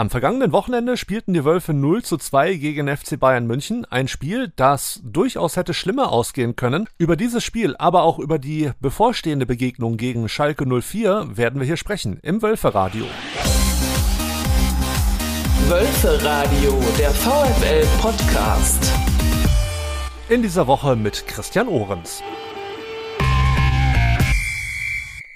Am vergangenen Wochenende spielten die Wölfe 0 zu 2 gegen FC Bayern München. Ein Spiel, das durchaus hätte schlimmer ausgehen können. Über dieses Spiel, aber auch über die bevorstehende Begegnung gegen Schalke 04 werden wir hier sprechen im Wölferadio. Wölferadio, der VfL Podcast. In dieser Woche mit Christian Ohrens.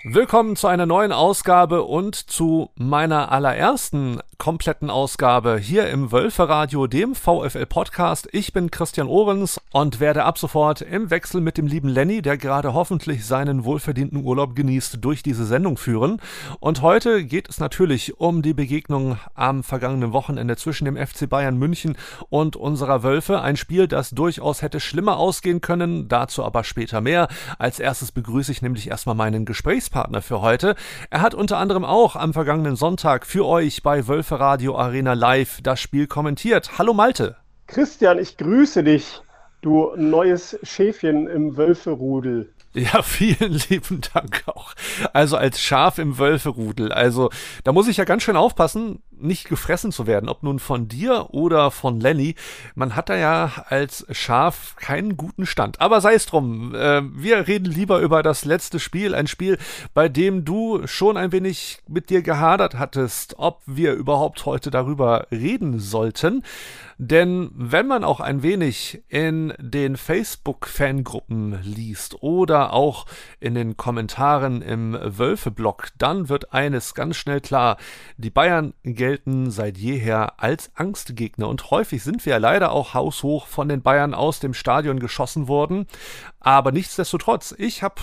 Willkommen zu einer neuen Ausgabe und zu meiner allerersten kompletten Ausgabe hier im Wölferadio, dem VfL Podcast. Ich bin Christian Ohrens und werde ab sofort im Wechsel mit dem lieben Lenny, der gerade hoffentlich seinen wohlverdienten Urlaub genießt, durch diese Sendung führen. Und heute geht es natürlich um die Begegnung am vergangenen Wochenende zwischen dem FC Bayern München und unserer Wölfe. Ein Spiel, das durchaus hätte schlimmer ausgehen können, dazu aber später mehr. Als erstes begrüße ich nämlich erstmal meinen Gesprächspartner für heute. Er hat unter anderem auch am vergangenen Sonntag für euch bei Wölfe Radio Arena Live das Spiel kommentiert. Hallo Malte. Christian, ich grüße dich, du neues Schäfchen im Wölferudel. Ja, vielen lieben Dank auch. Also als Schaf im Wölferudel. Also da muss ich ja ganz schön aufpassen, nicht gefressen zu werden, ob nun von dir oder von Lenny. Man hat da ja als Schaf keinen guten Stand. Aber sei es drum, äh, wir reden lieber über das letzte Spiel, ein Spiel, bei dem du schon ein wenig mit dir gehadert hattest, ob wir überhaupt heute darüber reden sollten. Denn wenn man auch ein wenig in den Facebook-Fangruppen liest oder auch in den Kommentaren im Wölfe-Blog, dann wird eines ganz schnell klar. Die Bayern gelten seit jeher als Angstgegner und häufig sind wir ja leider auch haushoch von den Bayern aus dem Stadion geschossen worden. Aber nichtsdestotrotz, ich habe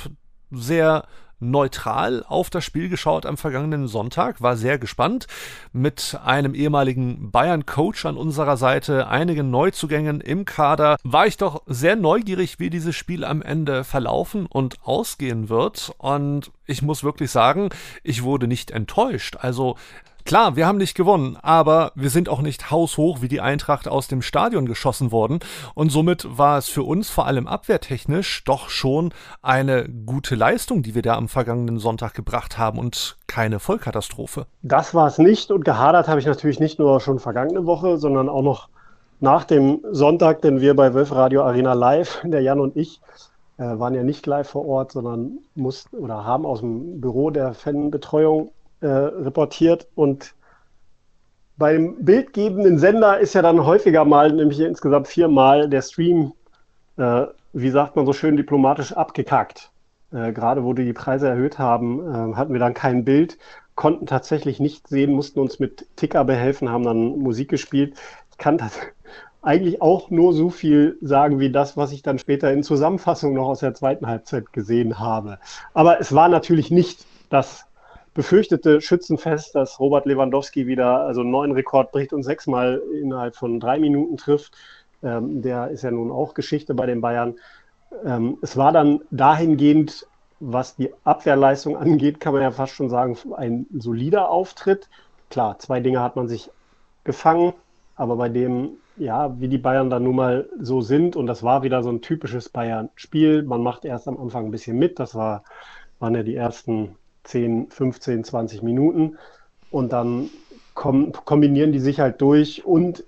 sehr neutral auf das Spiel geschaut am vergangenen Sonntag, war sehr gespannt. Mit einem ehemaligen Bayern-Coach an unserer Seite, einigen Neuzugängen im Kader, war ich doch sehr neugierig, wie dieses Spiel am Ende verlaufen und ausgehen wird. Und ich muss wirklich sagen, ich wurde nicht enttäuscht. Also Klar, wir haben nicht gewonnen, aber wir sind auch nicht haushoch wie die Eintracht aus dem Stadion geschossen worden und somit war es für uns vor allem abwehrtechnisch doch schon eine gute Leistung, die wir da am vergangenen Sonntag gebracht haben und keine Vollkatastrophe. Das war es nicht und gehadert habe ich natürlich nicht nur schon vergangene Woche, sondern auch noch nach dem Sonntag, denn wir bei Wölf Radio Arena Live, der Jan und ich, äh, waren ja nicht live vor Ort, sondern mussten oder haben aus dem Büro der Fanbetreuung äh, reportiert und beim bildgebenden Sender ist ja dann häufiger mal, nämlich insgesamt viermal, der Stream, äh, wie sagt man so schön diplomatisch, abgekackt. Äh, gerade wo die die Preise erhöht haben, äh, hatten wir dann kein Bild, konnten tatsächlich nicht sehen, mussten uns mit Ticker behelfen, haben dann Musik gespielt. Ich kann das eigentlich auch nur so viel sagen wie das, was ich dann später in Zusammenfassung noch aus der zweiten Halbzeit gesehen habe. Aber es war natürlich nicht das befürchtete Schützenfest, dass Robert Lewandowski wieder also einen neuen Rekord bricht und sechsmal innerhalb von drei Minuten trifft. Ähm, der ist ja nun auch Geschichte bei den Bayern. Ähm, es war dann dahingehend, was die Abwehrleistung angeht, kann man ja fast schon sagen, ein solider Auftritt. Klar, zwei Dinge hat man sich gefangen, aber bei dem, ja, wie die Bayern dann nun mal so sind, und das war wieder so ein typisches Bayern-Spiel, man macht erst am Anfang ein bisschen mit, das war, waren ja die ersten 10, 15, 20 Minuten. Und dann kom kombinieren die sich halt durch. Und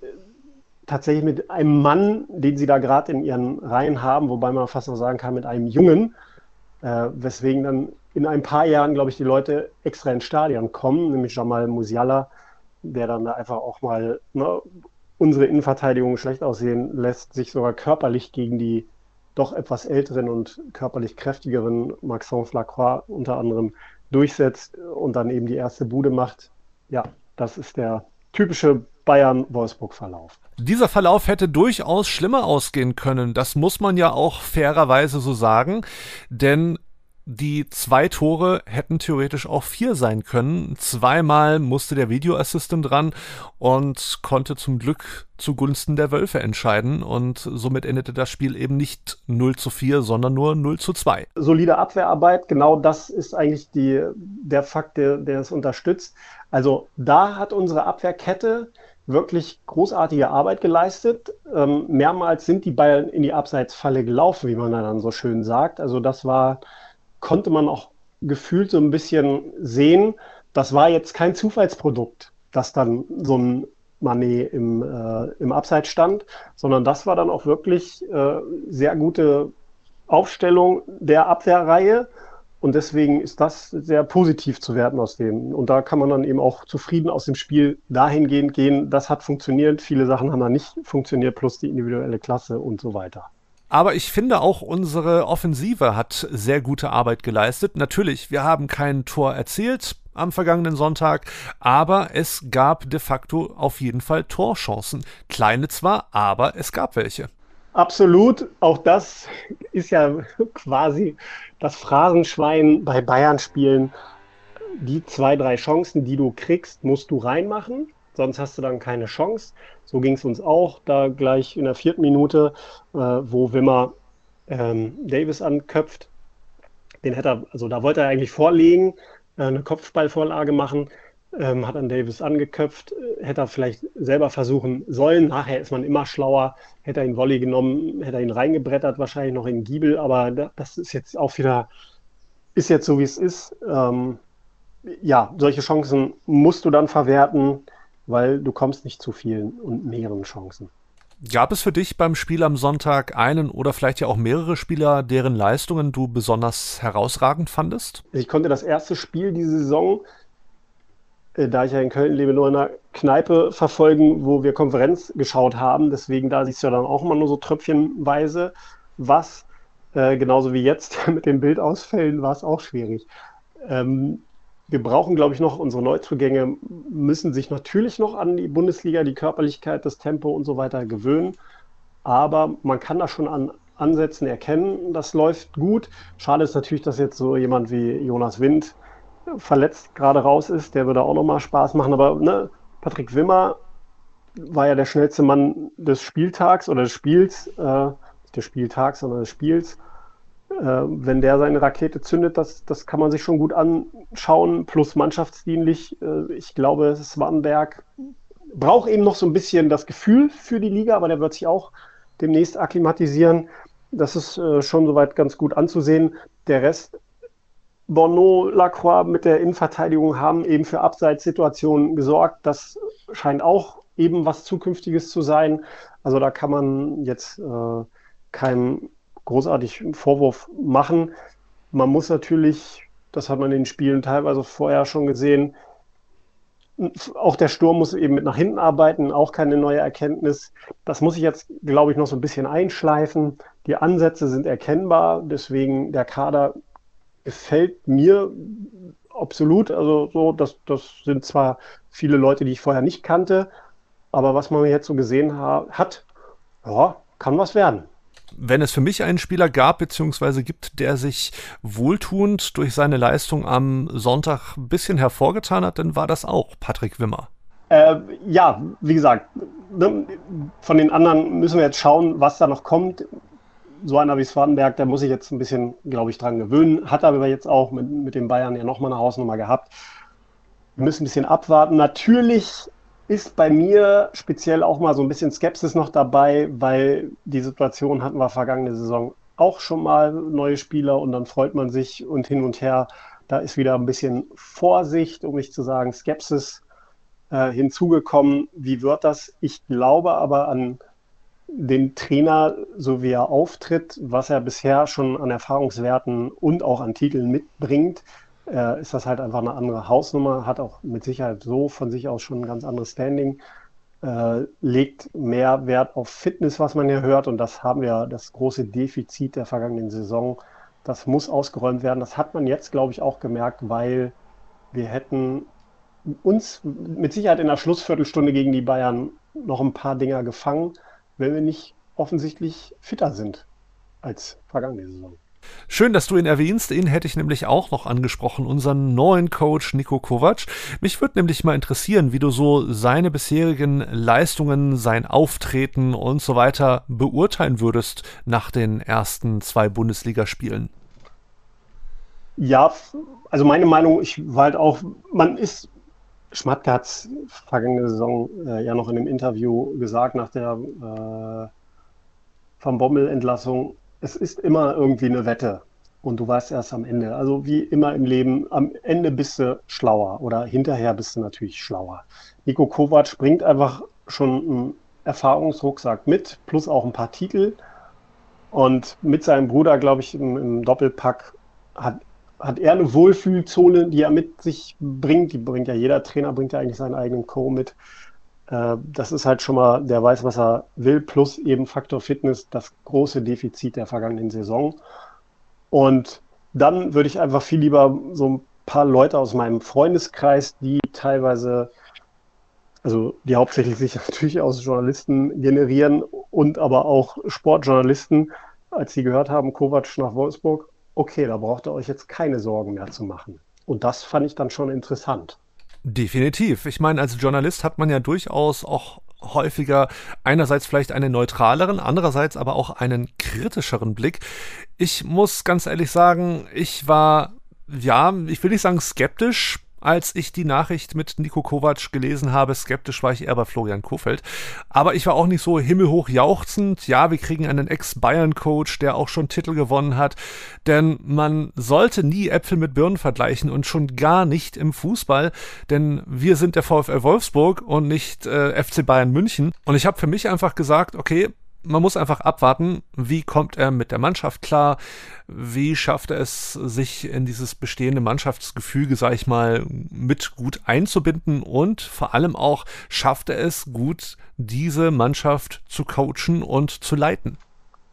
tatsächlich mit einem Mann, den sie da gerade in ihren Reihen haben, wobei man fast noch sagen kann, mit einem Jungen, äh, weswegen dann in ein paar Jahren, glaube ich, die Leute extra ins Stadion kommen, nämlich Jamal Musiala, der dann da einfach auch mal ne, unsere Innenverteidigung schlecht aussehen lässt, sich sogar körperlich gegen die doch etwas älteren und körperlich kräftigeren Maxence Lacroix unter anderem durchsetzt und dann eben die erste Bude macht. Ja, das ist der typische Bayern-Wolfsburg-Verlauf. Dieser Verlauf hätte durchaus schlimmer ausgehen können. Das muss man ja auch fairerweise so sagen, denn die zwei Tore hätten theoretisch auch vier sein können. Zweimal musste der Video Assistant dran und konnte zum Glück zugunsten der Wölfe entscheiden und somit endete das Spiel eben nicht 0 zu 4, sondern nur 0 zu 2. Solide Abwehrarbeit, genau das ist eigentlich die, der Fakt, der, der es unterstützt. Also da hat unsere Abwehrkette wirklich großartige Arbeit geleistet. Ähm, mehrmals sind die Bayern in die Abseitsfalle gelaufen, wie man dann so schön sagt. Also das war konnte man auch gefühlt so ein bisschen sehen, das war jetzt kein Zufallsprodukt. dass dann so ein Manet im, äh, im Abseits stand, sondern das war dann auch wirklich äh, sehr gute Aufstellung der Abwehrreihe. Und deswegen ist das sehr positiv zu werten aus dem. Und da kann man dann eben auch zufrieden aus dem Spiel dahingehend gehen, das hat funktioniert, viele Sachen haben da nicht funktioniert, plus die individuelle Klasse und so weiter. Aber ich finde auch unsere Offensive hat sehr gute Arbeit geleistet. Natürlich, wir haben kein Tor erzielt am vergangenen Sonntag, aber es gab de facto auf jeden Fall Torchancen. Kleine zwar, aber es gab welche. Absolut. Auch das ist ja quasi das Phrasenschwein bei Bayern-Spielen. Die zwei, drei Chancen, die du kriegst, musst du reinmachen. Sonst hast du dann keine Chance. So ging es uns auch, da gleich in der vierten Minute, äh, wo Wimmer ähm, Davis anköpft. Den hätte er, also da wollte er eigentlich vorlegen, äh, eine Kopfballvorlage machen ähm, hat an Davis angeköpft, hätte er vielleicht selber versuchen sollen. Nachher ist man immer schlauer, hätte er ihn Volley genommen, hätte er ihn reingebrettert, wahrscheinlich noch in Giebel, aber das ist jetzt auch wieder, ist jetzt so, wie es ist. Ähm, ja, solche Chancen musst du dann verwerten, weil du kommst nicht zu vielen und mehreren Chancen. Gab es für dich beim Spiel am Sonntag einen oder vielleicht ja auch mehrere Spieler, deren Leistungen du besonders herausragend fandest? Ich konnte das erste Spiel diese Saison äh, da ich ja in Köln lebe, nur in einer Kneipe verfolgen, wo wir Konferenz geschaut haben. Deswegen, da siehst du ja dann auch immer nur so tröpfchenweise was. Äh, genauso wie jetzt mit den Bildausfällen war es auch schwierig. Ähm, wir brauchen, glaube ich, noch unsere Neuzugänge, müssen sich natürlich noch an die Bundesliga, die Körperlichkeit, das Tempo und so weiter gewöhnen. Aber man kann da schon an Ansätzen erkennen, das läuft gut. Schade ist natürlich, dass jetzt so jemand wie Jonas Wind verletzt gerade raus ist, der würde auch nochmal Spaß machen. Aber ne, Patrick Wimmer war ja der schnellste Mann des Spieltags oder des Spiels, äh, nicht des Spieltags, sondern des Spiels. Äh, wenn der seine Rakete zündet, das, das kann man sich schon gut anschauen, plus mannschaftsdienlich. Äh, ich glaube, Swanberg braucht eben noch so ein bisschen das Gefühl für die Liga, aber der wird sich auch demnächst akklimatisieren. Das ist äh, schon soweit ganz gut anzusehen. Der Rest Bono, Lacroix mit der Innenverteidigung haben eben für Abseitssituationen gesorgt. Das scheint auch eben was Zukünftiges zu sein. Also da kann man jetzt äh, keinen großartig Vorwurf machen. Man muss natürlich, das hat man in den Spielen teilweise vorher schon gesehen, auch der Sturm muss eben mit nach hinten arbeiten, auch keine neue Erkenntnis. Das muss ich jetzt, glaube ich, noch so ein bisschen einschleifen. Die Ansätze sind erkennbar, deswegen der Kader gefällt mir absolut. Also so, das, das sind zwar viele Leute, die ich vorher nicht kannte, aber was man jetzt so gesehen ha hat, ja, kann was werden. Wenn es für mich einen Spieler gab bzw. gibt, der sich wohltuend durch seine Leistung am Sonntag ein bisschen hervorgetan hat, dann war das auch Patrick Wimmer. Äh, ja, wie gesagt, ne, von den anderen müssen wir jetzt schauen, was da noch kommt so einer wie Swanberg, der muss sich jetzt ein bisschen, glaube ich, dran gewöhnen. Hat aber jetzt auch mit, mit den Bayern ja nochmal eine Hausnummer gehabt. Wir müssen ein bisschen abwarten. Natürlich ist bei mir speziell auch mal so ein bisschen Skepsis noch dabei, weil die Situation hatten wir vergangene Saison auch schon mal neue Spieler und dann freut man sich und hin und her. Da ist wieder ein bisschen Vorsicht, um nicht zu sagen Skepsis äh, hinzugekommen. Wie wird das? Ich glaube aber an den Trainer, so wie er auftritt, was er bisher schon an Erfahrungswerten und auch an Titeln mitbringt, äh, ist das halt einfach eine andere Hausnummer, hat auch mit Sicherheit so von sich aus schon ein ganz anderes Standing, äh, legt mehr Wert auf Fitness, was man hier hört, und das haben wir, das große Defizit der vergangenen Saison. Das muss ausgeräumt werden. Das hat man jetzt, glaube ich, auch gemerkt, weil wir hätten uns mit Sicherheit in der Schlussviertelstunde gegen die Bayern noch ein paar Dinger gefangen wenn wir nicht offensichtlich fitter sind als vergangene Saison. Schön, dass du ihn erwähnst. Ihn hätte ich nämlich auch noch angesprochen, unseren neuen Coach Nico Kovac. Mich würde nämlich mal interessieren, wie du so seine bisherigen Leistungen, sein Auftreten und so weiter beurteilen würdest nach den ersten zwei Bundesligaspielen. Ja, also meine Meinung, ich war halt auch, man ist Schmatke hat es vergangene Saison äh, ja noch in einem Interview gesagt, nach der äh, Van Bommel-Entlassung, es ist immer irgendwie eine Wette. und du weißt erst am Ende. Also wie immer im Leben, am Ende bist du schlauer oder hinterher bist du natürlich schlauer. Nico Kovac bringt einfach schon einen Erfahrungsrucksack mit, plus auch ein paar Titel. Und mit seinem Bruder, glaube ich, im, im Doppelpack hat, hat er eine Wohlfühlzone, die er mit sich bringt. Die bringt ja jeder Trainer, bringt ja eigentlich seinen eigenen Co. mit. Äh, das ist halt schon mal, der weiß, was er will, plus eben Faktor Fitness, das große Defizit der vergangenen Saison. Und dann würde ich einfach viel lieber so ein paar Leute aus meinem Freundeskreis, die teilweise, also die hauptsächlich sich natürlich aus Journalisten generieren und aber auch Sportjournalisten, als sie gehört haben, Kovac nach Wolfsburg, okay, da braucht ihr euch jetzt keine Sorgen mehr zu machen. Und das fand ich dann schon interessant. Definitiv. Ich meine, als Journalist hat man ja durchaus auch häufiger einerseits vielleicht einen neutraleren, andererseits aber auch einen kritischeren Blick. Ich muss ganz ehrlich sagen, ich war, ja, ich will nicht sagen skeptisch, als ich die Nachricht mit Nico Kovac gelesen habe. Skeptisch war ich eher bei Florian Kofeld. Aber ich war auch nicht so himmelhoch jauchzend. Ja, wir kriegen einen Ex-Bayern-Coach, der auch schon Titel gewonnen hat. Denn man sollte nie Äpfel mit Birnen vergleichen und schon gar nicht im Fußball. Denn wir sind der VfL Wolfsburg und nicht äh, FC Bayern München. Und ich habe für mich einfach gesagt, okay, man muss einfach abwarten, wie kommt er mit der Mannschaft klar, wie schafft er es, sich in dieses bestehende Mannschaftsgefüge, sag ich mal, mit gut einzubinden und vor allem auch schafft er es gut, diese Mannschaft zu coachen und zu leiten.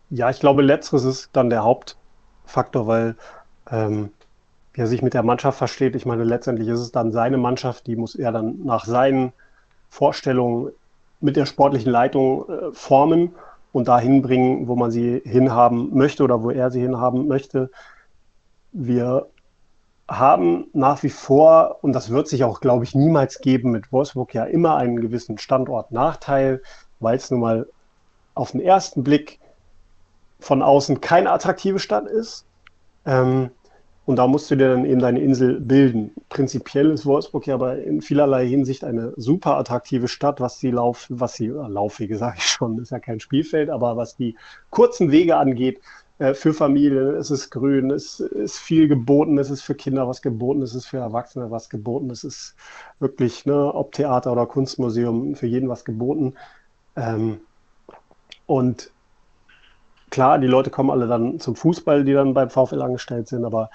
Ja, ich glaube, letzteres ist dann der Hauptfaktor, weil ähm, er sich mit der Mannschaft versteht. Ich meine, letztendlich ist es dann seine Mannschaft, die muss er dann nach seinen Vorstellungen mit der sportlichen Leitung äh, formen und dahin bringen, wo man sie hinhaben möchte oder wo er sie hinhaben möchte. Wir haben nach wie vor, und das wird sich auch, glaube ich, niemals geben, mit Wolfsburg ja immer einen gewissen Standortnachteil, weil es nun mal auf den ersten Blick von außen keine attraktive Stadt ist. Ähm, und da musst du dir dann eben deine Insel bilden. Prinzipiell ist Wolfsburg ja aber in vielerlei Hinsicht eine super attraktive Stadt, was die Lauf, was die äh, Laufwege, sage ich schon, ist ja kein Spielfeld, aber was die kurzen Wege angeht, äh, für Familien, es ist grün, es ist viel geboten, es ist für Kinder was geboten, es ist für Erwachsene was geboten, es ist wirklich, ne, ob Theater oder Kunstmuseum, für jeden was geboten. Ähm, und klar, die Leute kommen alle dann zum Fußball, die dann beim VfL angestellt sind, aber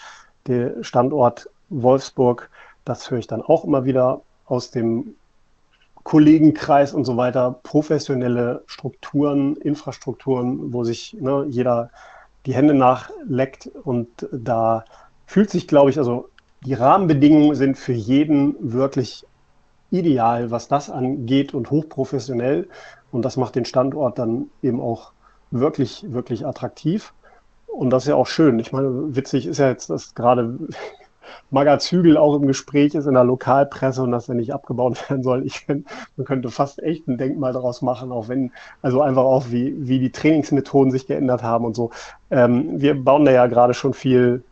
der Standort Wolfsburg, das höre ich dann auch immer wieder aus dem Kollegenkreis und so weiter, professionelle Strukturen, Infrastrukturen, wo sich ne, jeder die Hände nachleckt und da fühlt sich, glaube ich, also die Rahmenbedingungen sind für jeden wirklich ideal, was das angeht und hochprofessionell. Und das macht den Standort dann eben auch wirklich, wirklich attraktiv. Und das ist ja auch schön. Ich meine, witzig ist ja jetzt, dass gerade Magazügel auch im Gespräch ist in der Lokalpresse und dass er nicht abgebaut werden soll. Ich finde, man könnte fast echt ein Denkmal daraus machen, auch wenn, also einfach auch, wie, wie die Trainingsmethoden sich geändert haben und so. Ähm, wir bauen da ja gerade schon viel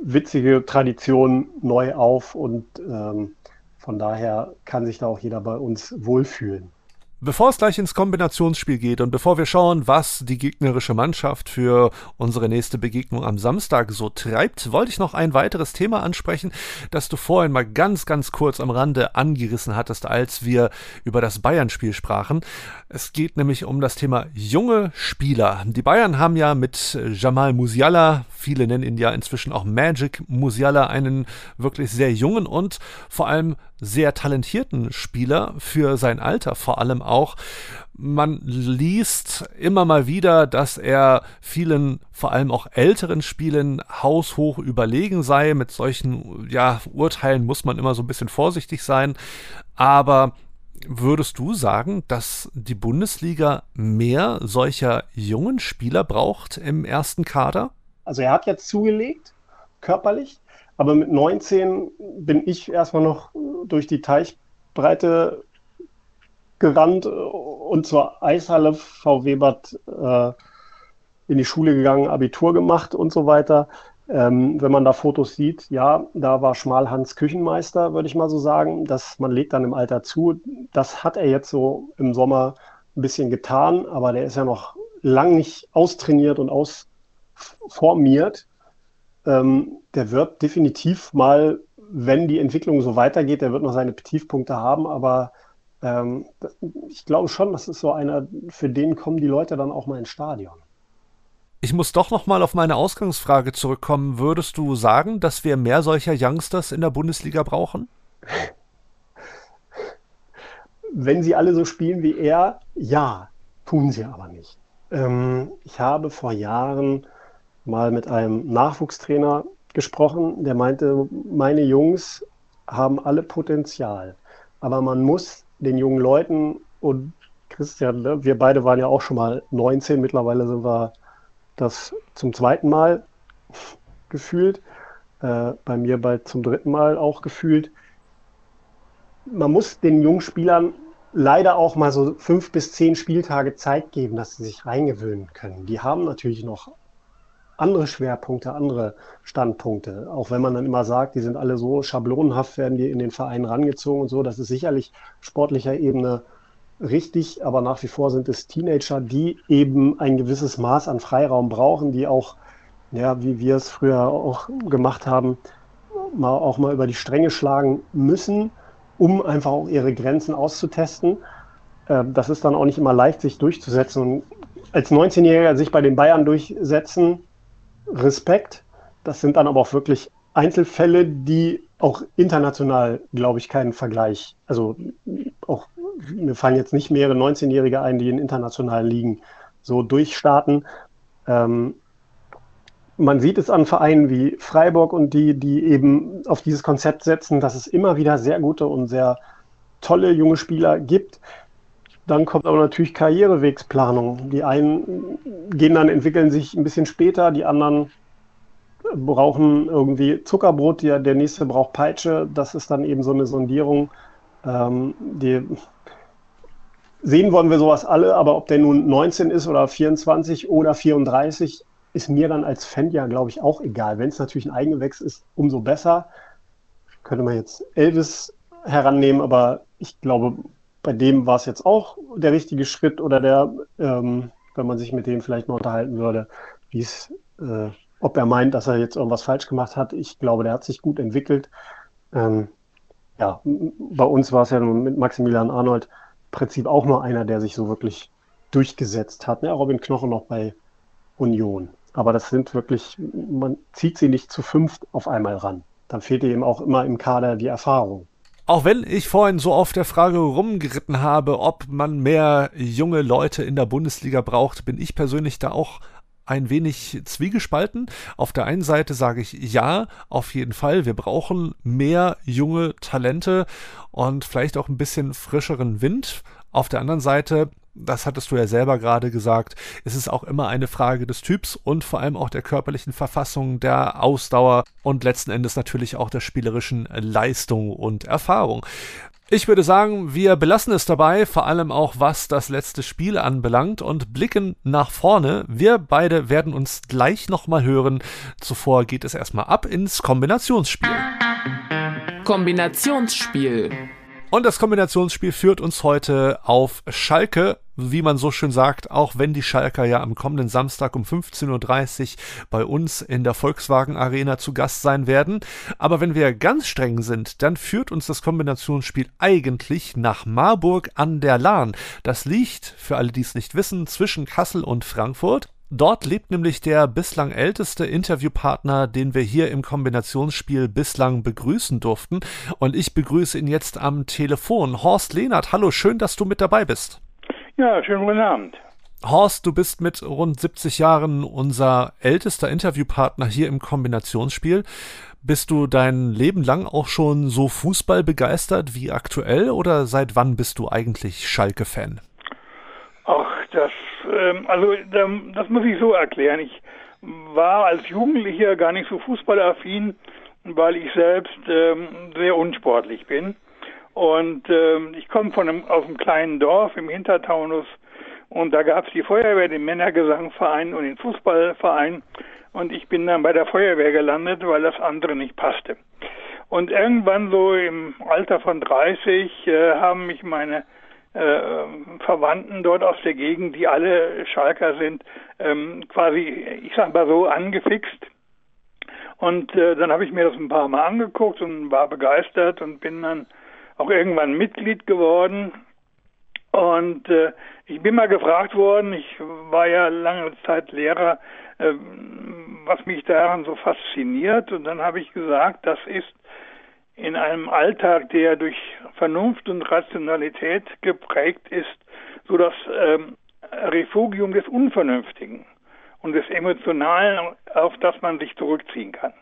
witzige Traditionen neu auf und ähm, von daher kann sich da auch jeder bei uns wohlfühlen. Bevor es gleich ins Kombinationsspiel geht und bevor wir schauen, was die gegnerische Mannschaft für unsere nächste Begegnung am Samstag so treibt, wollte ich noch ein weiteres Thema ansprechen, das du vorhin mal ganz, ganz kurz am Rande angerissen hattest, als wir über das Bayern-Spiel sprachen. Es geht nämlich um das Thema junge Spieler. Die Bayern haben ja mit Jamal Musiala, viele nennen ihn ja inzwischen auch Magic Musiala, einen wirklich sehr jungen und vor allem sehr talentierten Spieler für sein Alter vor allem auch. Man liest immer mal wieder, dass er vielen, vor allem auch älteren Spielen haushoch überlegen sei. Mit solchen ja, Urteilen muss man immer so ein bisschen vorsichtig sein. Aber würdest du sagen, dass die Bundesliga mehr solcher jungen Spieler braucht im ersten Kader? Also er hat jetzt zugelegt, körperlich. Aber mit 19 bin ich erstmal noch durch die Teichbreite gerannt und zur Eishalle VW Bad äh, in die Schule gegangen, Abitur gemacht und so weiter. Ähm, wenn man da Fotos sieht, ja, da war Schmalhans Küchenmeister, würde ich mal so sagen. Das, man legt dann im Alter zu. Das hat er jetzt so im Sommer ein bisschen getan, aber der ist ja noch lang nicht austrainiert und ausformiert. Ähm, der wird definitiv mal, wenn die Entwicklung so weitergeht, der wird noch seine Tiefpunkte haben, aber ähm, ich glaube schon, das ist so einer, für den kommen die Leute dann auch mal ins Stadion. Ich muss doch noch mal auf meine Ausgangsfrage zurückkommen. Würdest du sagen, dass wir mehr solcher Youngsters in der Bundesliga brauchen? Wenn sie alle so spielen wie er, ja, tun sie aber nicht. Ähm, ich habe vor Jahren mal mit einem Nachwuchstrainer gesprochen, der meinte, meine Jungs haben alle Potenzial, aber man muss den jungen Leuten und Christian, ne, wir beide waren ja auch schon mal 19, mittlerweile sind wir das zum zweiten Mal gefühlt, äh, bei mir bald zum dritten Mal auch gefühlt. Man muss den jungen Spielern leider auch mal so fünf bis zehn Spieltage Zeit geben, dass sie sich reingewöhnen können. Die haben natürlich noch andere Schwerpunkte, andere Standpunkte. Auch wenn man dann immer sagt, die sind alle so schablonenhaft, werden die in den Verein rangezogen und so. Das ist sicherlich sportlicher Ebene richtig, aber nach wie vor sind es Teenager, die eben ein gewisses Maß an Freiraum brauchen, die auch, ja, wie wir es früher auch gemacht haben, mal auch mal über die Stränge schlagen müssen, um einfach auch ihre Grenzen auszutesten. Ähm, das ist dann auch nicht immer leicht, sich durchzusetzen. Und als 19-Jähriger sich bei den Bayern durchsetzen, Respekt. Das sind dann aber auch wirklich Einzelfälle, die auch international, glaube ich, keinen Vergleich. Also auch mir fallen jetzt nicht mehrere 19-Jährige ein, die in internationalen Ligen so durchstarten. Ähm, man sieht es an Vereinen wie Freiburg und die, die eben auf dieses Konzept setzen, dass es immer wieder sehr gute und sehr tolle junge Spieler gibt. Dann kommt aber natürlich Karrierewegsplanung. Die einen gehen dann, entwickeln sich ein bisschen später, die anderen brauchen irgendwie Zuckerbrot, der, der nächste braucht Peitsche. Das ist dann eben so eine Sondierung. Ähm, die, sehen wollen wir sowas alle, aber ob der nun 19 ist oder 24 oder 34, ist mir dann als Fan ja, glaube ich, auch egal. Wenn es natürlich ein Eigengewächs ist, umso besser. Könnte man jetzt Elvis herannehmen, aber ich glaube, bei dem war es jetzt auch der richtige Schritt oder der, ähm, wenn man sich mit dem vielleicht mal unterhalten würde, wie es, äh, ob er meint, dass er jetzt irgendwas falsch gemacht hat. Ich glaube, der hat sich gut entwickelt. Ähm, ja, bei uns war es ja nun mit Maximilian Arnold im Prinzip auch nur einer, der sich so wirklich durchgesetzt hat. Ja, Robin Knochen noch bei Union. Aber das sind wirklich, man zieht sie nicht zu fünft auf einmal ran. Dann fehlt eben auch immer im Kader die Erfahrung. Auch wenn ich vorhin so auf der Frage rumgeritten habe, ob man mehr junge Leute in der Bundesliga braucht, bin ich persönlich da auch ein wenig zwiegespalten. Auf der einen Seite sage ich ja, auf jeden Fall, wir brauchen mehr junge Talente und vielleicht auch ein bisschen frischeren Wind. Auf der anderen Seite das hattest du ja selber gerade gesagt, es ist auch immer eine Frage des Typs und vor allem auch der körperlichen Verfassung, der Ausdauer und letzten Endes natürlich auch der spielerischen Leistung und Erfahrung. Ich würde sagen, wir belassen es dabei, vor allem auch was das letzte Spiel anbelangt und blicken nach vorne. Wir beide werden uns gleich nochmal hören. Zuvor geht es erstmal ab ins Kombinationsspiel. Kombinationsspiel. Und das Kombinationsspiel führt uns heute auf Schalke, wie man so schön sagt, auch wenn die Schalker ja am kommenden Samstag um 15.30 Uhr bei uns in der Volkswagen Arena zu Gast sein werden. Aber wenn wir ganz streng sind, dann führt uns das Kombinationsspiel eigentlich nach Marburg an der Lahn. Das liegt, für alle, die es nicht wissen, zwischen Kassel und Frankfurt. Dort lebt nämlich der bislang älteste Interviewpartner, den wir hier im Kombinationsspiel bislang begrüßen durften. Und ich begrüße ihn jetzt am Telefon. Horst Lehnert, hallo, schön, dass du mit dabei bist. Ja, schönen guten Abend. Horst, du bist mit rund 70 Jahren unser ältester Interviewpartner hier im Kombinationsspiel. Bist du dein Leben lang auch schon so Fußball begeistert wie aktuell oder seit wann bist du eigentlich Schalke-Fan? Ach, das ähm, also das muss ich so erklären. Ich war als Jugendlicher gar nicht so fußballaffin, weil ich selbst ähm, sehr unsportlich bin. Und ähm, ich komme von einem, aus einem kleinen Dorf im Hintertaunus und da gab es die Feuerwehr, den Männergesangverein und den Fußballverein. Und ich bin dann bei der Feuerwehr gelandet, weil das andere nicht passte. Und irgendwann so im Alter von 30 äh, haben mich meine äh, Verwandten dort aus der Gegend, die alle Schalker sind, ähm, quasi, ich sag mal so, angefixt. Und äh, dann habe ich mir das ein paar Mal angeguckt und war begeistert und bin dann auch irgendwann Mitglied geworden. Und äh, ich bin mal gefragt worden, ich war ja lange Zeit Lehrer, äh, was mich daran so fasziniert. Und dann habe ich gesagt, das ist in einem Alltag, der durch Vernunft und Rationalität geprägt ist, so das ähm, Refugium des Unvernünftigen und des Emotionalen, auf das man sich zurückziehen kann.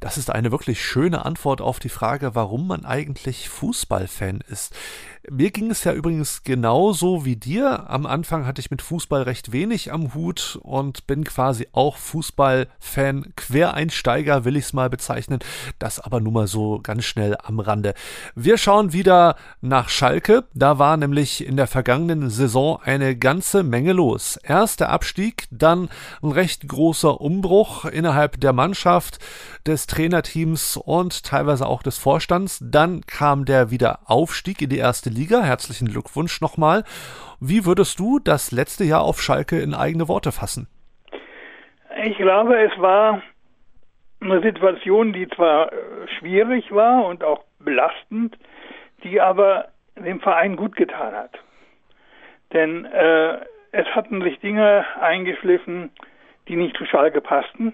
Das ist eine wirklich schöne Antwort auf die Frage, warum man eigentlich Fußballfan ist. Mir ging es ja übrigens genauso wie dir. Am Anfang hatte ich mit Fußball recht wenig am Hut und bin quasi auch Fußballfan, Quereinsteiger will ich es mal bezeichnen. Das aber nur mal so ganz schnell am Rande. Wir schauen wieder nach Schalke. Da war nämlich in der vergangenen Saison eine ganze Menge los. Erst der Abstieg, dann ein recht großer Umbruch innerhalb der Mannschaft, des Trainerteams und teilweise auch des Vorstands. Dann kam der Wiederaufstieg in die erste Liga. Herzlichen Glückwunsch nochmal. Wie würdest du das letzte Jahr auf Schalke in eigene Worte fassen? Ich glaube, es war eine Situation, die zwar äh, schwierig war und auch belastend, die aber dem Verein gut getan hat. Denn äh, es hatten sich Dinge eingeschliffen, die nicht zu Schalke passten.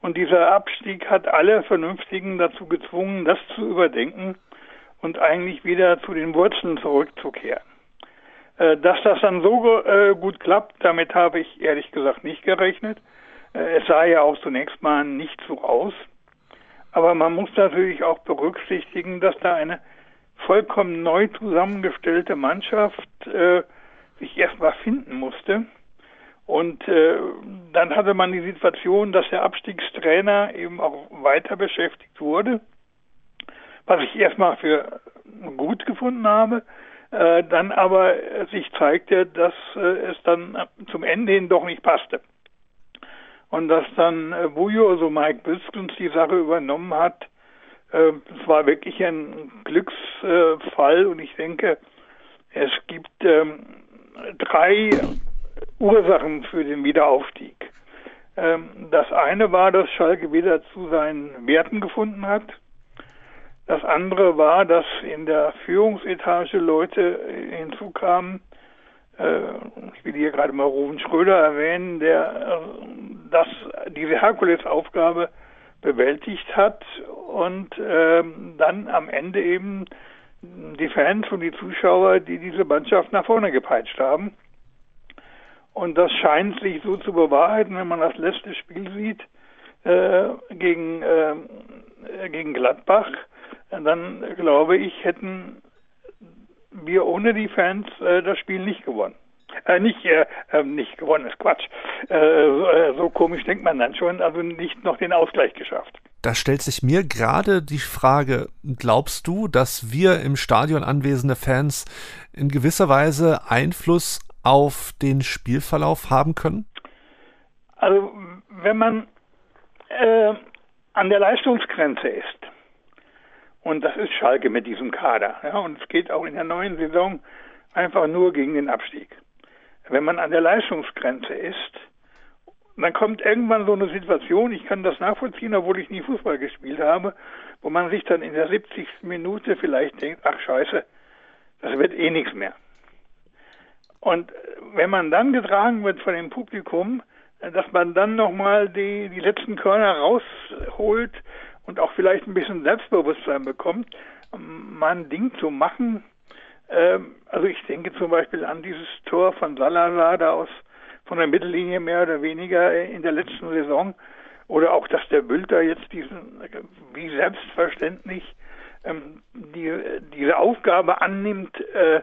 Und dieser Abstieg hat alle Vernünftigen dazu gezwungen, das zu überdenken und eigentlich wieder zu den Wurzeln zurückzukehren. Äh, dass das dann so äh, gut klappt, damit habe ich ehrlich gesagt nicht gerechnet. Äh, es sah ja auch zunächst mal nicht so aus. Aber man muss natürlich auch berücksichtigen, dass da eine vollkommen neu zusammengestellte Mannschaft äh, sich erstmal finden musste. Und äh, dann hatte man die Situation, dass der Abstiegstrainer eben auch weiter beschäftigt wurde was ich erstmal für gut gefunden habe, äh, dann aber sich zeigte, dass äh, es dann zum Ende hin doch nicht passte. Und dass dann äh, Bujo, also Mike Büsk, uns die Sache übernommen hat, äh, es war wirklich ein Glücksfall und ich denke, es gibt ähm, drei Ursachen für den Wiederaufstieg. Ähm, das eine war, dass Schalke wieder zu seinen Werten gefunden hat. Das andere war, dass in der Führungsetage Leute hinzukamen, äh, ich will hier gerade mal Ruben Schröder erwähnen, der äh, das, diese Herkulesaufgabe bewältigt hat und äh, dann am Ende eben die Fans und die Zuschauer, die diese Mannschaft nach vorne gepeitscht haben. Und das scheint sich so zu bewahrheiten, wenn man das letzte Spiel sieht äh, gegen, äh, gegen Gladbach dann glaube ich, hätten wir ohne die Fans äh, das Spiel nicht gewonnen. Äh, nicht, äh, äh nicht gewonnen ist Quatsch. Äh, äh, so komisch denkt man dann schon, also nicht noch den Ausgleich geschafft. Da stellt sich mir gerade die Frage, glaubst du, dass wir im Stadion anwesende Fans in gewisser Weise Einfluss auf den Spielverlauf haben können? Also wenn man an der Leistungsgrenze ist, und das ist Schalke mit diesem Kader. Ja, und es geht auch in der neuen Saison einfach nur gegen den Abstieg. Wenn man an der Leistungsgrenze ist, dann kommt irgendwann so eine Situation, ich kann das nachvollziehen, obwohl ich nie Fußball gespielt habe, wo man sich dann in der 70. Minute vielleicht denkt, ach scheiße, das wird eh nichts mehr. Und wenn man dann getragen wird von dem Publikum, dass man dann nochmal die, die letzten Körner rausholt und auch vielleicht ein bisschen Selbstbewusstsein bekommt, mal ein Ding zu machen. Ähm, also ich denke zum Beispiel an dieses Tor von Salazar da aus von der Mittellinie mehr oder weniger in der letzten Saison oder auch, dass der Bülter jetzt diesen, wie selbstverständlich ähm, die, diese Aufgabe annimmt, äh,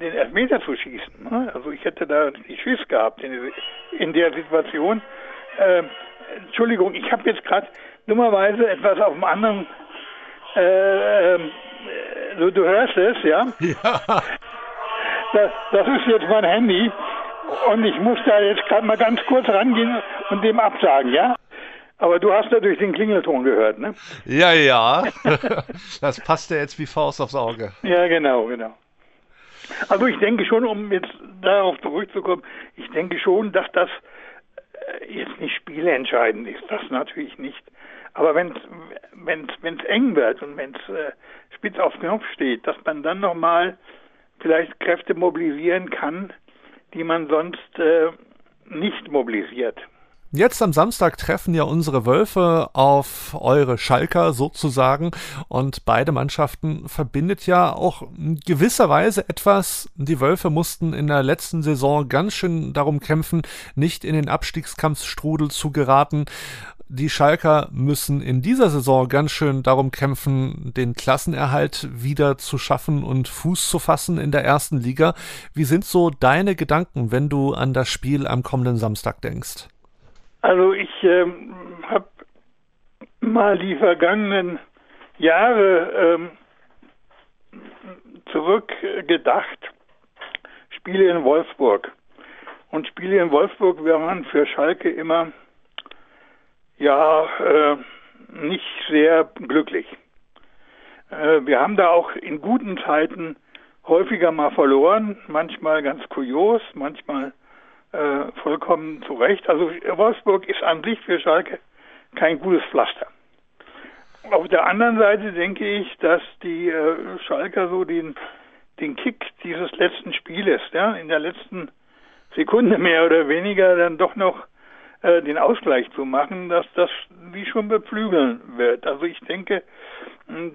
den Elfmeter zu schießen. Ne? Also ich hätte da die Schiss gehabt in, in der Situation. Äh, Entschuldigung, ich habe jetzt gerade dummerweise etwas auf dem anderen. Äh, äh, du, du hörst es, ja? Ja. Das, das ist jetzt mein Handy und ich muss da jetzt gerade mal ganz kurz rangehen und dem absagen, ja? Aber du hast natürlich den Klingelton gehört, ne? Ja, ja. Das passt ja jetzt wie Faust aufs Auge. Ja, genau, genau. Also ich denke schon, um jetzt darauf zurückzukommen, ich denke schon, dass das äh, jetzt nicht spielentscheidend ist, das natürlich nicht. Aber wenn es eng wird und wenn es äh, spitz auf Knopf steht, dass man dann nochmal vielleicht Kräfte mobilisieren kann, die man sonst äh, nicht mobilisiert. Jetzt am Samstag treffen ja unsere Wölfe auf eure Schalker sozusagen und beide Mannschaften verbindet ja auch in gewisser Weise etwas. Die Wölfe mussten in der letzten Saison ganz schön darum kämpfen, nicht in den Abstiegskampfstrudel zu geraten. Die Schalker müssen in dieser Saison ganz schön darum kämpfen, den Klassenerhalt wieder zu schaffen und Fuß zu fassen in der ersten Liga. Wie sind so deine Gedanken, wenn du an das Spiel am kommenden Samstag denkst? Also ich ähm, habe mal die vergangenen Jahre ähm, zurückgedacht. Spiele in Wolfsburg. Und Spiele in Wolfsburg waren für Schalke immer ja äh, nicht sehr glücklich. Äh, wir haben da auch in guten Zeiten häufiger mal verloren, manchmal ganz kurios, manchmal äh, vollkommen zu Recht. Also Wolfsburg ist an sich für Schalke kein gutes Pflaster. Auf der anderen Seite denke ich, dass die äh, Schalker so den, den Kick dieses letzten Spieles, ja, in der letzten Sekunde mehr oder weniger dann doch noch äh, den Ausgleich zu machen, dass das wie schon beflügeln wird. Also ich denke,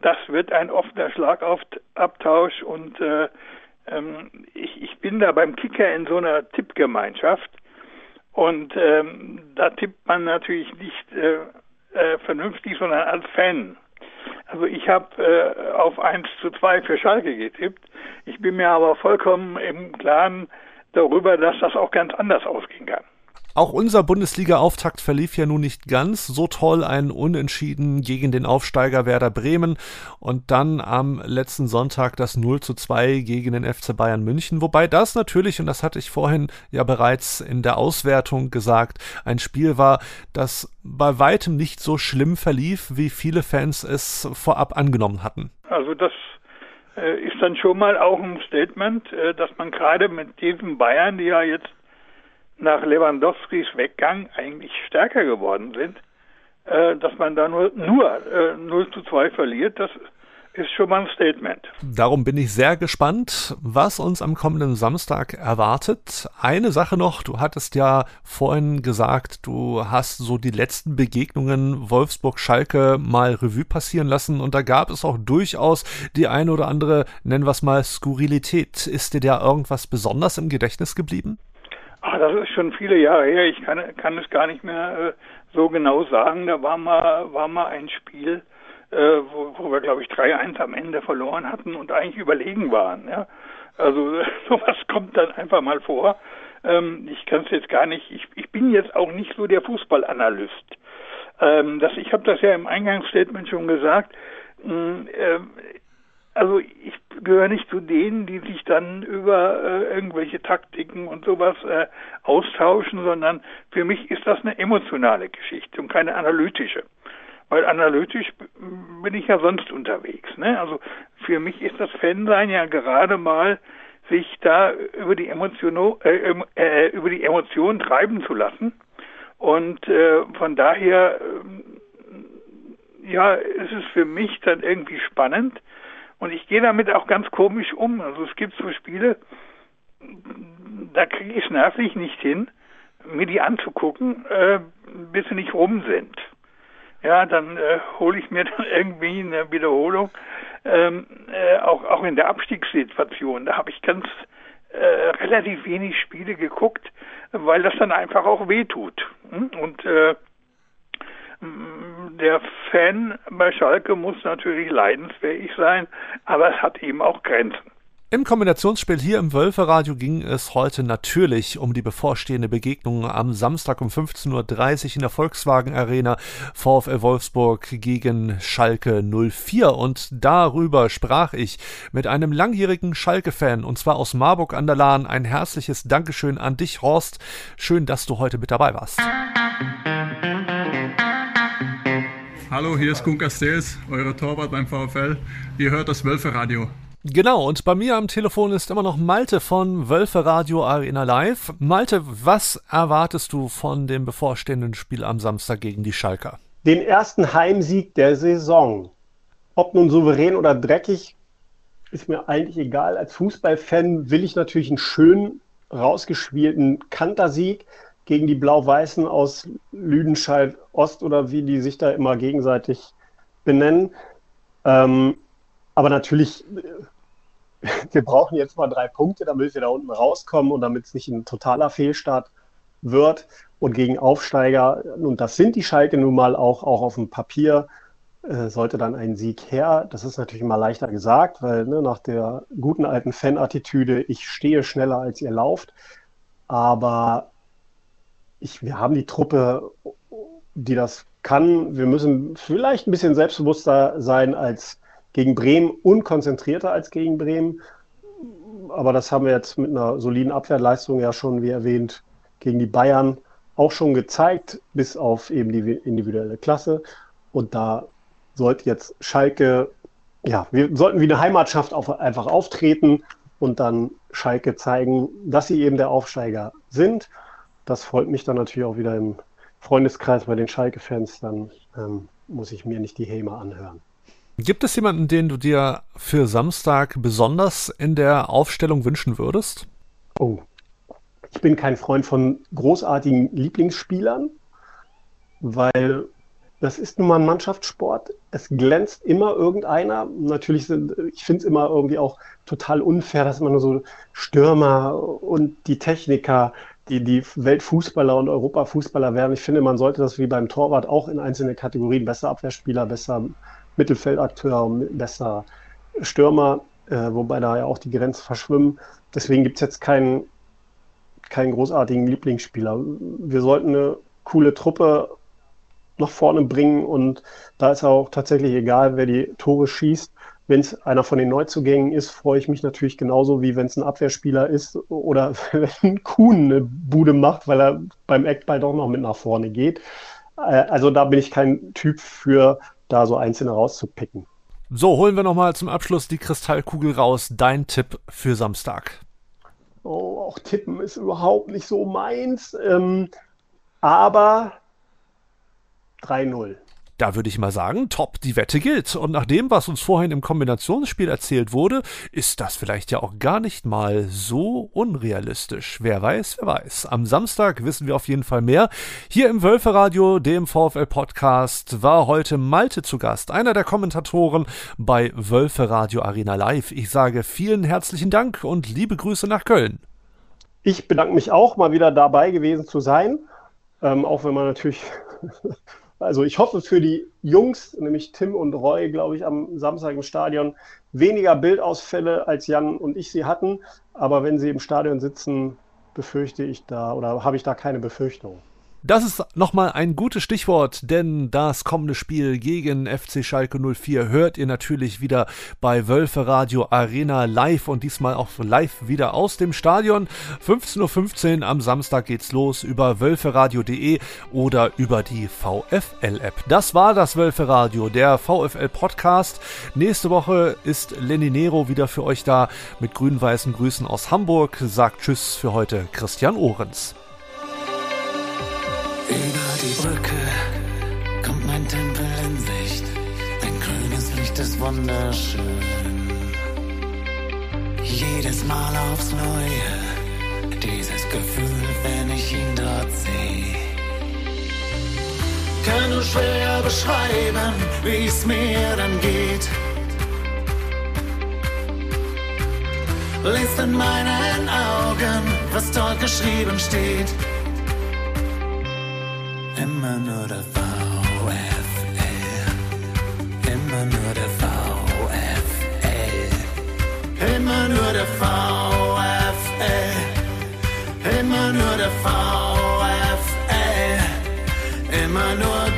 das wird ein offener Schlagabtausch und äh, ähm, ich, ich bin da beim Kicker in so einer Tippgemeinschaft und ähm, da tippt man natürlich nicht äh, äh, vernünftig, sondern als Fan. Also ich habe äh, auf 1 zu 2 für Schalke getippt. Ich bin mir aber vollkommen im Klaren darüber, dass das auch ganz anders ausgehen kann. Auch unser Bundesliga-Auftakt verlief ja nun nicht ganz so toll. Ein Unentschieden gegen den Aufsteiger Werder Bremen und dann am letzten Sonntag das 0 zu 2 gegen den FC Bayern München. Wobei das natürlich, und das hatte ich vorhin ja bereits in der Auswertung gesagt, ein Spiel war, das bei weitem nicht so schlimm verlief, wie viele Fans es vorab angenommen hatten. Also das äh, ist dann schon mal auch ein Statement, äh, dass man gerade mit diesen Bayern, die ja jetzt nach Lewandowskis Weggang eigentlich stärker geworden sind, äh, dass man da nur, nur äh, 0 zu 2 verliert, das ist schon mal ein Statement. Darum bin ich sehr gespannt, was uns am kommenden Samstag erwartet. Eine Sache noch, du hattest ja vorhin gesagt, du hast so die letzten Begegnungen Wolfsburg-Schalke mal Revue passieren lassen und da gab es auch durchaus die eine oder andere, nennen wir es mal, Skurrilität. Ist dir da irgendwas besonders im Gedächtnis geblieben? Ach, das ist schon viele Jahre her. Ich kann, kann es gar nicht mehr äh, so genau sagen. Da war mal, war mal ein Spiel, äh, wo, wo wir, glaube ich, 3-1 am Ende verloren hatten und eigentlich überlegen waren. Ja? Also sowas kommt dann einfach mal vor. Ähm, ich kann es jetzt gar nicht, ich, ich bin jetzt auch nicht so der Fußballanalyst. Ähm, das, ich habe das ja im Eingangsstatement schon gesagt. Mm, äh, also ich gehöre nicht zu denen, die sich dann über äh, irgendwelche Taktiken und sowas äh, austauschen, sondern für mich ist das eine emotionale Geschichte und keine analytische. Weil analytisch bin ich ja sonst unterwegs. Ne? Also für mich ist das Fansein ja gerade mal, sich da über die Emotion, äh, äh, über die Emotion treiben zu lassen. Und äh, von daher, äh, ja, ist es für mich dann irgendwie spannend, und ich gehe damit auch ganz komisch um. Also es gibt so Spiele, da kriege ich es nervlich nicht hin, mir die anzugucken, äh, bis sie nicht rum sind. Ja, dann äh, hole ich mir dann irgendwie eine Wiederholung. Ähm, äh, auch, auch in der Abstiegssituation, da habe ich ganz äh, relativ wenig Spiele geguckt, weil das dann einfach auch wehtut. Hm? Und äh, der Fan bei Schalke muss natürlich leidensfähig sein, aber es hat eben auch Grenzen. Im Kombinationsspiel hier im Wölferadio ging es heute natürlich um die bevorstehende Begegnung am Samstag um 15.30 Uhr in der Volkswagen Arena VfL Wolfsburg gegen Schalke 04 und darüber sprach ich mit einem langjährigen Schalke-Fan und zwar aus Marburg an der Lahn. Ein herzliches Dankeschön an dich, Horst. Schön, dass du heute mit dabei warst. Hallo, hier ist Kun Castells, euer Torwart beim VfL. Ihr hört das Wölferadio. Genau, und bei mir am Telefon ist immer noch Malte von Wölfe Radio Arena Live. Malte, was erwartest du von dem bevorstehenden Spiel am Samstag gegen die Schalker? den ersten Heimsieg der Saison. Ob nun souverän oder dreckig, ist mir eigentlich egal. Als Fußballfan will ich natürlich einen schönen, rausgespielten Kantersieg gegen die Blau-Weißen aus Lüdenscheid Ost oder wie die sich da immer gegenseitig benennen. Ähm, aber natürlich, wir brauchen jetzt mal drei Punkte, damit wir da unten rauskommen und damit es nicht ein totaler Fehlstart wird. Und gegen Aufsteiger, und das sind die Schalke nun mal auch, auch auf dem Papier, äh, sollte dann ein Sieg her. Das ist natürlich immer leichter gesagt, weil ne, nach der guten alten Fan-Attitüde, ich stehe schneller als ihr lauft. Aber ich, wir haben die Truppe, die das kann. Wir müssen vielleicht ein bisschen selbstbewusster sein als gegen Bremen, unkonzentrierter als gegen Bremen. Aber das haben wir jetzt mit einer soliden Abwehrleistung ja schon, wie erwähnt, gegen die Bayern auch schon gezeigt, bis auf eben die individuelle Klasse. Und da sollte jetzt Schalke, ja, wir sollten wie eine Heimatschaft auf, einfach auftreten und dann Schalke zeigen, dass sie eben der Aufsteiger sind. Das freut mich dann natürlich auch wieder im Freundeskreis bei den Schalke-Fans. Dann ähm, muss ich mir nicht die Häme anhören. Gibt es jemanden, den du dir für Samstag besonders in der Aufstellung wünschen würdest? Oh, ich bin kein Freund von großartigen Lieblingsspielern, weil das ist nun mal ein Mannschaftssport. Es glänzt immer irgendeiner. Natürlich sind, ich finde es immer irgendwie auch total unfair, dass man nur so Stürmer und die Techniker, die, die Weltfußballer und Europafußballer werden. Ich finde, man sollte das wie beim Torwart auch in einzelne Kategorien, besser Abwehrspieler, besser Mittelfeldakteur, besser Stürmer, äh, wobei da ja auch die Grenzen verschwimmen. Deswegen gibt es jetzt keinen keinen großartigen Lieblingsspieler. Wir sollten eine coole Truppe nach vorne bringen und da ist auch tatsächlich egal, wer die Tore schießt. Wenn es einer von den Neuzugängen ist, freue ich mich natürlich genauso, wie wenn es ein Abwehrspieler ist oder wenn Kuhn eine Bude macht, weil er beim Eckball doch noch mit nach vorne geht. Äh, also da bin ich kein Typ für, da so Einzelne rauszupicken. So, holen wir nochmal zum Abschluss die Kristallkugel raus. Dein Tipp für Samstag. Oh, auch tippen ist überhaupt nicht so meins. Ähm, aber 3-0. Da würde ich mal sagen, top, die Wette gilt. Und nach dem, was uns vorhin im Kombinationsspiel erzählt wurde, ist das vielleicht ja auch gar nicht mal so unrealistisch. Wer weiß, wer weiß. Am Samstag wissen wir auf jeden Fall mehr. Hier im Wölferadio, dem VfL-Podcast, war heute Malte zu Gast, einer der Kommentatoren bei Wölferadio Arena Live. Ich sage vielen herzlichen Dank und liebe Grüße nach Köln. Ich bedanke mich auch, mal wieder dabei gewesen zu sein. Ähm, auch wenn man natürlich also ich hoffe für die Jungs, nämlich Tim und Roy, glaube ich, am Samstag im Stadion, weniger Bildausfälle als Jan und ich sie hatten. Aber wenn sie im Stadion sitzen, befürchte ich da oder habe ich da keine Befürchtung. Das ist nochmal ein gutes Stichwort, denn das kommende Spiel gegen FC Schalke 04 hört ihr natürlich wieder bei Wölfe Radio Arena live und diesmal auch live wieder aus dem Stadion. 15.15 Uhr am Samstag geht's los über wölferadio.de oder über die VFL-App. Das war das Wölfe Radio, der VFL-Podcast. Nächste Woche ist Lenny Nero wieder für euch da mit grün-weißen Grüßen aus Hamburg. Sagt Tschüss für heute Christian Ohrens. Über die Brücke kommt mein Tempel in Sicht. Ein grünes Licht ist wunderschön. Jedes Mal aufs Neue, dieses Gefühl, wenn ich ihn dort sehe. Kann nur schwer beschreiben, wie es mir dann geht. Lest in meinen Augen, was dort geschrieben steht immer nur der VfL. Immer nur der VfL. Immer nur der VfL. Immer nur der VfL. Immer nur